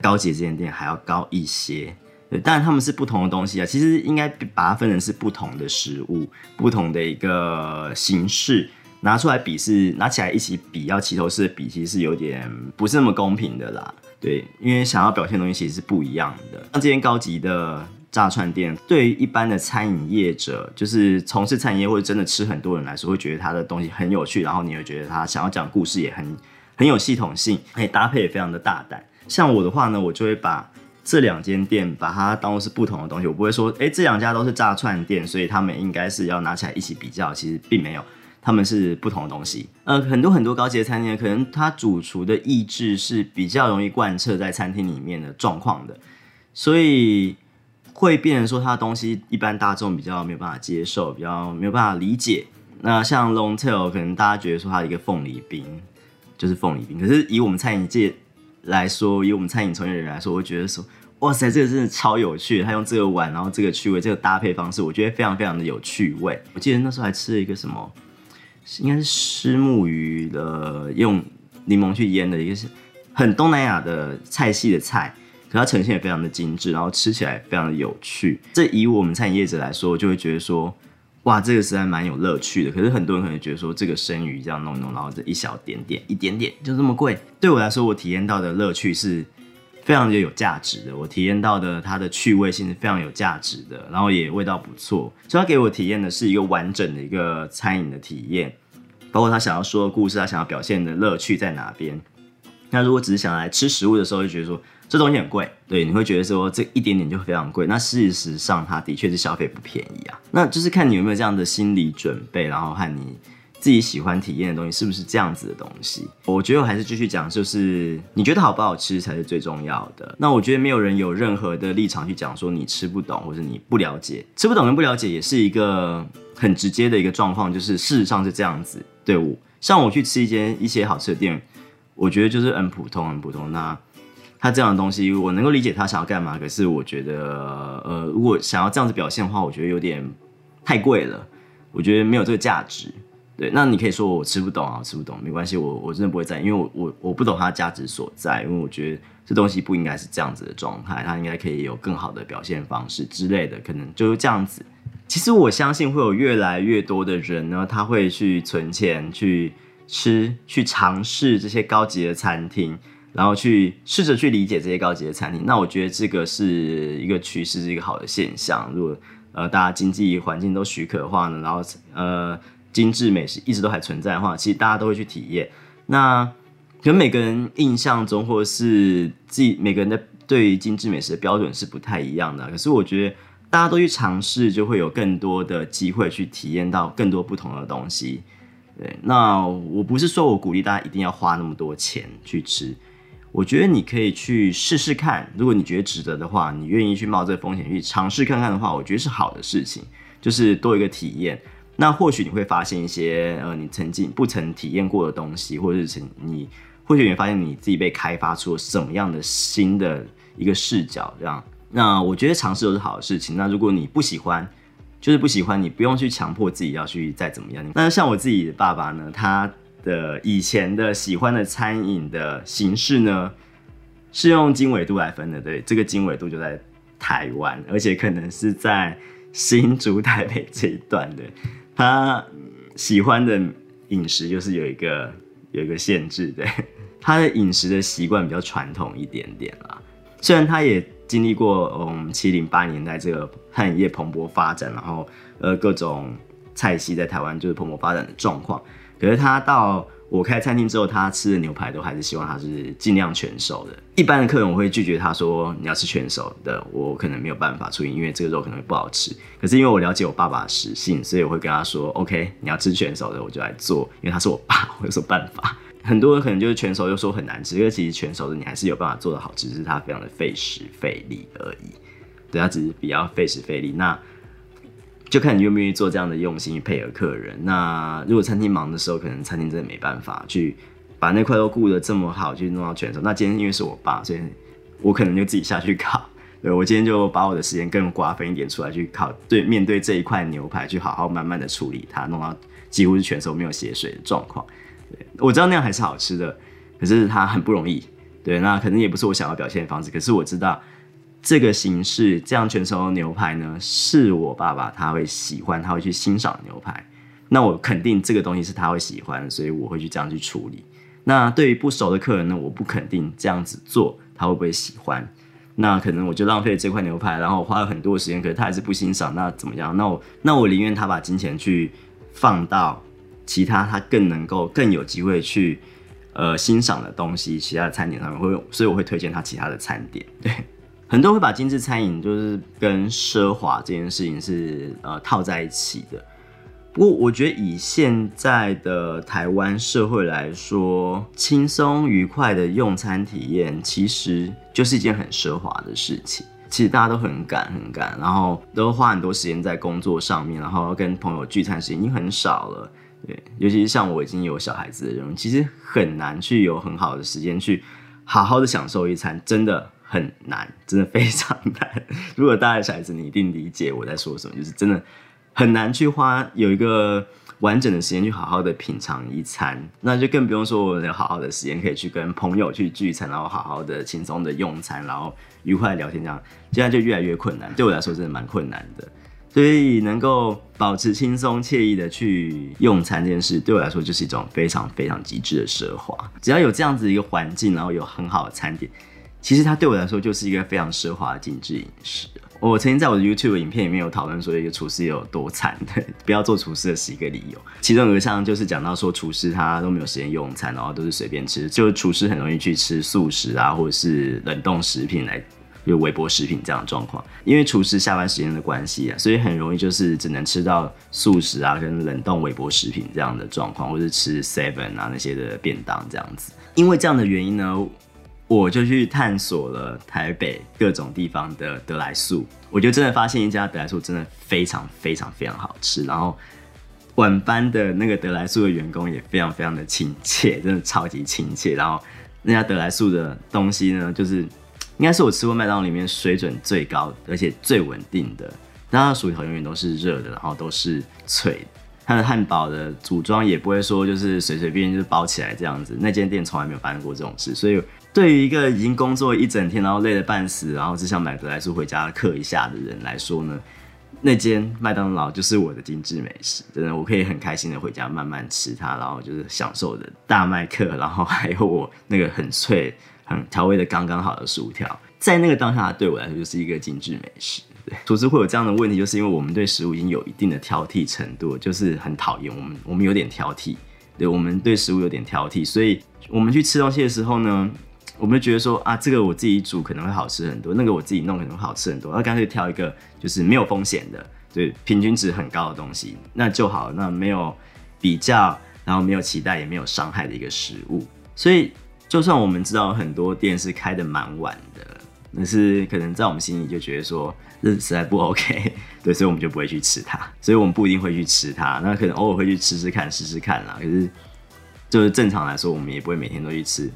高级这间店还要高一些。对，当然他们是不同的东西啊，其实应该把它分成是不同的食物，不同的一个形式拿出来比是拿起来一起比，要齐头式的比，其实是有点不是那么公平的啦。对，因为想要表现的东西其实是不一样的。那这间高级的炸串店，对于一般的餐饮业者，就是从事餐饮业或者真的吃很多人来说，会觉得他的东西很有趣，然后你会觉得他想要讲故事也很很有系统性，可以搭配也非常的大胆。像我的话呢，我就会把这两间店把它当做是不同的东西，我不会说，哎，这两家都是炸串店，所以他们应该是要拿起来一起比较，其实并没有。他们是不同的东西，呃，很多很多高级的餐厅，可能它主厨的意志是比较容易贯彻在餐厅里面的状况的，所以会变成说它的东西一般大众比较没有办法接受，比较没有办法理解。那像 Long Tail，可能大家觉得说它一个凤梨冰就是凤梨冰，可是以我们餐饮界来说，以我们餐饮从业人员来说，我会觉得说，哇塞，这个真的超有趣，他用这个碗，然后这个趣味，这个搭配方式，我觉得非常非常的有趣味。我记得那时候还吃了一个什么。应该是虱目鱼的，用柠檬去腌的一个是很东南亚的菜系的菜，可它呈现也非常的精致，然后吃起来非常的有趣。这以我们餐饮业者来说，就会觉得说，哇，这个实在蛮有乐趣的。可是很多人可能觉得说，这个生鱼这样弄弄，然后这一小点点，一点点就这么贵。对我来说，我体验到的乐趣是。非常的有价值的，我体验到的它的趣味性是非常有价值的，然后也味道不错，所以他给我体验的是一个完整的一个餐饮的体验，包括他想要说的故事，他想要表现的乐趣在哪边。那如果只是想来吃食物的时候，就觉得说这东西很贵，对，你会觉得说这一点点就非常贵。那事实上，它的确是消费不便宜啊。那就是看你有没有这样的心理准备，然后和你。自己喜欢体验的东西是不是这样子的东西？我觉得我还是继续讲，就是你觉得好不好吃才是最重要的。那我觉得没有人有任何的立场去讲说你吃不懂或者你不了解，吃不懂跟不了解也是一个很直接的一个状况，就是事实上是这样子。对我像我去吃一间一些好吃的店，我觉得就是很普通很普通。那他这样的东西，我能够理解他想要干嘛，可是我觉得呃，如果想要这样子表现的话，我觉得有点太贵了，我觉得没有这个价值。对，那你可以说我吃不懂啊，吃不懂没关系，我我真的不会在，因为我我我不懂它的价值所在，因为我觉得这东西不应该是这样子的状态，它应该可以有更好的表现方式之类的，可能就是这样子。其实我相信会有越来越多的人呢，他会去存钱去吃，去尝试这些高级的餐厅，然后去试着去理解这些高级的餐厅。那我觉得这个是一个趋势，是一个好的现象。如果呃大家经济环境都许可的话呢，然后呃精致美食一直都还存在的话，其实大家都会去体验。那可能每个人印象中，或是自己每个人的对于精致美食的标准是不太一样的。可是我觉得。大家都去尝试，就会有更多的机会去体验到更多不同的东西。对，那我不是说我鼓励大家一定要花那么多钱去吃，我觉得你可以去试试看。如果你觉得值得的话，你愿意去冒这个风险去尝试看看的话，我觉得是好的事情，就是多一个体验。那或许你会发现一些呃你曾经不曾体验过的东西，或者是你或许你发现你自己被开发出什么样的新的一个视角，这样。那我觉得尝试都是好的事情。那如果你不喜欢，就是不喜欢，你不用去强迫自己要去再怎么样。那像我自己的爸爸呢，他的以前的喜欢的餐饮的形式呢，是用经纬度来分的。对，这个经纬度就在台湾，而且可能是在新竹台北这一段的。他喜欢的饮食就是有一个有一个限制，对 他的饮食的习惯比较传统一点点啦。虽然他也。经历过嗯七零八年代这个餐饮业蓬勃发展，然后呃各种菜系在台湾就是蓬勃发展的状况。可是他到我开餐厅之后，他吃的牛排都还是希望他是尽量全熟的。一般的客人我会拒绝他说你要吃全熟的，我可能没有办法处理，因为这个肉可能会不好吃。可是因为我了解我爸爸的食性，所以我会跟他说 OK，你要吃全熟的我就来做，因为他是我爸，我有什么办法？很多人可能就是全熟又说很难吃，因为其实全熟的你还是有办法做的好，只是它非常的费时费力而已。对，它只是比较费时费力。那就看你愿不愿意做这样的用心去配合客人。那如果餐厅忙的时候，可能餐厅真的没办法去把那块都顾得这么好，去弄到全熟。那今天因为是我爸，所以我可能就自己下去烤。对我今天就把我的时间更瓜分一点出来去烤，对，面对这一块牛排，去好好慢慢的处理它，弄到几乎是全熟没有血水的状况。对我知道那样还是好吃的，可是它很不容易。对，那可能也不是我想要表现的方式。可是我知道这个形式，这样全熟牛排呢，是我爸爸他会喜欢，他会去欣赏牛排。那我肯定这个东西是他会喜欢，所以我会去这样去处理。那对于不熟的客人呢，我不肯定这样子做他会不会喜欢。那可能我就浪费了这块牛排，然后花了很多时间，可是他还是不欣赏，那怎么样？那我那我宁愿他把金钱去放到。其他他更能够更有机会去呃欣赏的东西，其他的餐点上面会，所以我会推荐他其他的餐点。对，很多会把精致餐饮就是跟奢华这件事情是呃套在一起的。不过我觉得以现在的台湾社会来说，轻松愉快的用餐体验其实就是一件很奢华的事情。其实大家都很赶很赶，然后都花很多时间在工作上面，然后跟朋友聚餐时间已经很少了。对，尤其是像我已经有小孩子的人，其实很难去有很好的时间去好好的享受一餐，真的很难，真的非常难。如果大家小孩子，你一定理解我在说什么，就是真的很难去花有一个完整的时间去好好的品尝一餐，那就更不用说我有好好的时间可以去跟朋友去聚餐，然后好好的轻松的用餐，然后愉快聊天，这样现在就越来越困难。对我来说，真的蛮困难的。所以能够保持轻松惬意的去用餐这件事，对我来说就是一种非常非常极致的奢华。只要有这样子一个环境，然后有很好的餐点，其实它对我来说就是一个非常奢华的精致饮食。我曾经在我的 YouTube 影片里面有讨论说，一个厨师有多惨，不要做厨师的十一个理由。其中有一项就是讲到说，厨师他都没有时间用餐，然后都是随便吃，就是厨师很容易去吃素食啊，或者是冷冻食品来。有微波食品这样的状况，因为厨师下班时间的关系啊，所以很容易就是只能吃到素食啊，跟冷冻微波食品这样的状况，或是吃 seven 啊那些的便当这样子。因为这样的原因呢，我就去探索了台北各种地方的德来素，我就真的发现一家德来素真的非常非常非常好吃，然后晚班的那个德来素的员工也非常非常的亲切，真的超级亲切。然后那家德来素的东西呢，就是。应该是我吃过麦当劳里面水准最高，而且最稳定的。它的薯条永远都是热的，然后都是脆。它的汉堡的组装也不会说就是随随便便就是包起来这样子。那间店从来没有发生过这种事。所以对于一个已经工作一整天，然后累得半死，然后只想买德莱素回家刻一下的人来说呢，那间麦当劳就是我的精致美食，真的，我可以很开心的回家慢慢吃它，然后就是享受的大麦克，然后还有我那个很脆、很调味的刚刚好的薯条，在那个当下对我来说就是一个精致美食。对，厨师会有这样的问题，就是因为我们对食物已经有一定的挑剔程度，就是很讨厌我们，我们有点挑剔，对，我们对食物有点挑剔，所以我们去吃东西的时候呢。我们就觉得说啊，这个我自己煮可能会好吃很多，那个我自己弄可能会好吃很多，那干脆挑一个就是没有风险的，对，平均值很高的东西，那就好，那没有比较，然后没有期待，也没有伤害的一个食物。所以，就算我们知道很多店是开的蛮晚的，但是可能在我们心里就觉得说，这实在不 OK，对，所以我们就不会去吃它，所以我们不一定会去吃它，那可能偶尔会去吃吃看，试试看啦。可是，就是正常来说，我们也不会每天都去吃。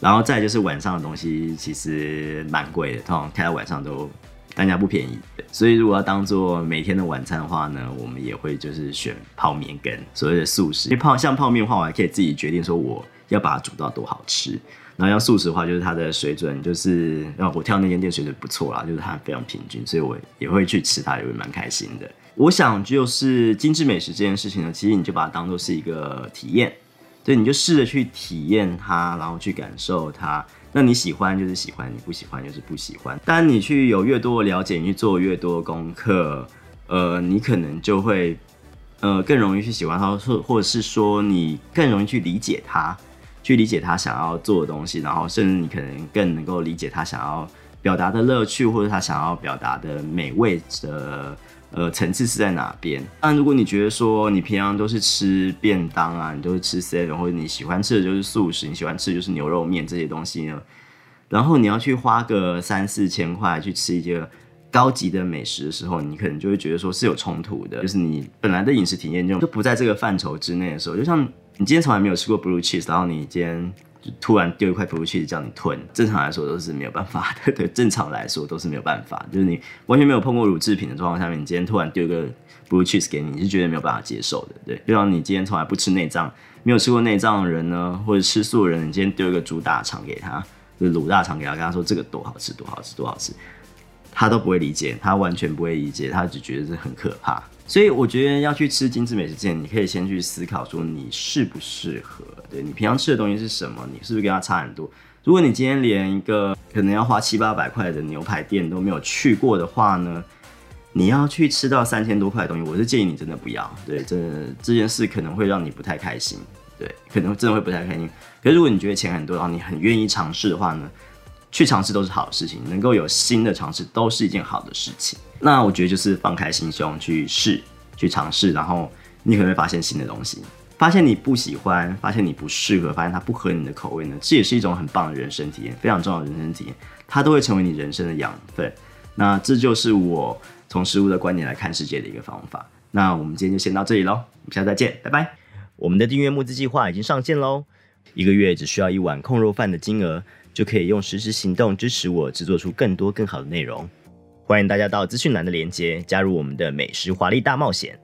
然后再就是晚上的东西其实蛮贵的，通常开到晚上都单价不便宜。所以如果要当做每天的晚餐的话呢，我们也会就是选泡面跟所谓的素食。因为泡像泡面的话，我还可以自己决定说我要把它煮到多好吃。然后要素食的话，就是它的水准就是要我挑那间店水准不错啦，就是它非常平均，所以我也会去吃它，也会蛮开心的。我想就是精致美食这件事情呢，其实你就把它当做是一个体验。所以你就试着去体验它，然后去感受它。那你喜欢就是喜欢，你不喜欢就是不喜欢。当，你去有越多的了解，你去做越多的功课，呃，你可能就会呃更容易去喜欢它，或或者是说你更容易去理解它，去理解他想要做的东西，然后甚至你可能更能够理解他想要表达的乐趣，或者他想要表达的美味的。呃，层次是在哪边？但如果你觉得说你平常都是吃便当啊，你都是吃 seven，或者你喜欢吃的就是素食，你喜欢吃的就是牛肉面这些东西呢，然后你要去花个三四千块去吃一些高级的美食的时候，你可能就会觉得说是有冲突的，就是你本来的饮食体验就就不在这个范畴之内的时候，就像你今天从来没有吃过 blue cheese，然后你今天。突然丢一块 blue cheese 叫你吞，正常来说都是没有办法的。对，正常来说都是没有办法。就是你完全没有碰过乳制品的状况下面，你今天突然丢一个 blue cheese 给你，你是绝对没有办法接受的。对，就像你今天从来不吃内脏，没有吃过内脏的人呢，或者吃素的人，你今天丢一个猪大肠给他，就卤大肠给他，跟他说这个多好吃，多好吃，多好吃，他都不会理解，他完全不会理解，他只觉得是很可怕。所以我觉得要去吃精致美食之前，你可以先去思考说你适不适合。对你平常吃的东西是什么？你是不是跟他差很多？如果你今天连一个可能要花七八百块的牛排店都没有去过的话呢？你要去吃到三千多块的东西，我是建议你真的不要。对，真的这件事可能会让你不太开心。对，可能真的会不太开心。可是如果你觉得钱很多，然后你很愿意尝试的话呢？去尝试都是好事情，能够有新的尝试都是一件好的事情。那我觉得就是放开心胸去试、去尝试，然后你可能会发现新的东西，发现你不喜欢，发现你不适合，发现它不合你的口味呢，这也是一种很棒的人生体验，非常重要的人生体验，它都会成为你人生的养分。那这就是我从食物的观点来看世界的一个方法。那我们今天就先到这里喽，我们下次再见，拜拜。我们的订阅募资计划已经上线喽，一个月只需要一碗控肉饭的金额。就可以用实时行动支持我制作出更多更好的内容。欢迎大家到资讯栏的连接加入我们的美食华丽大冒险。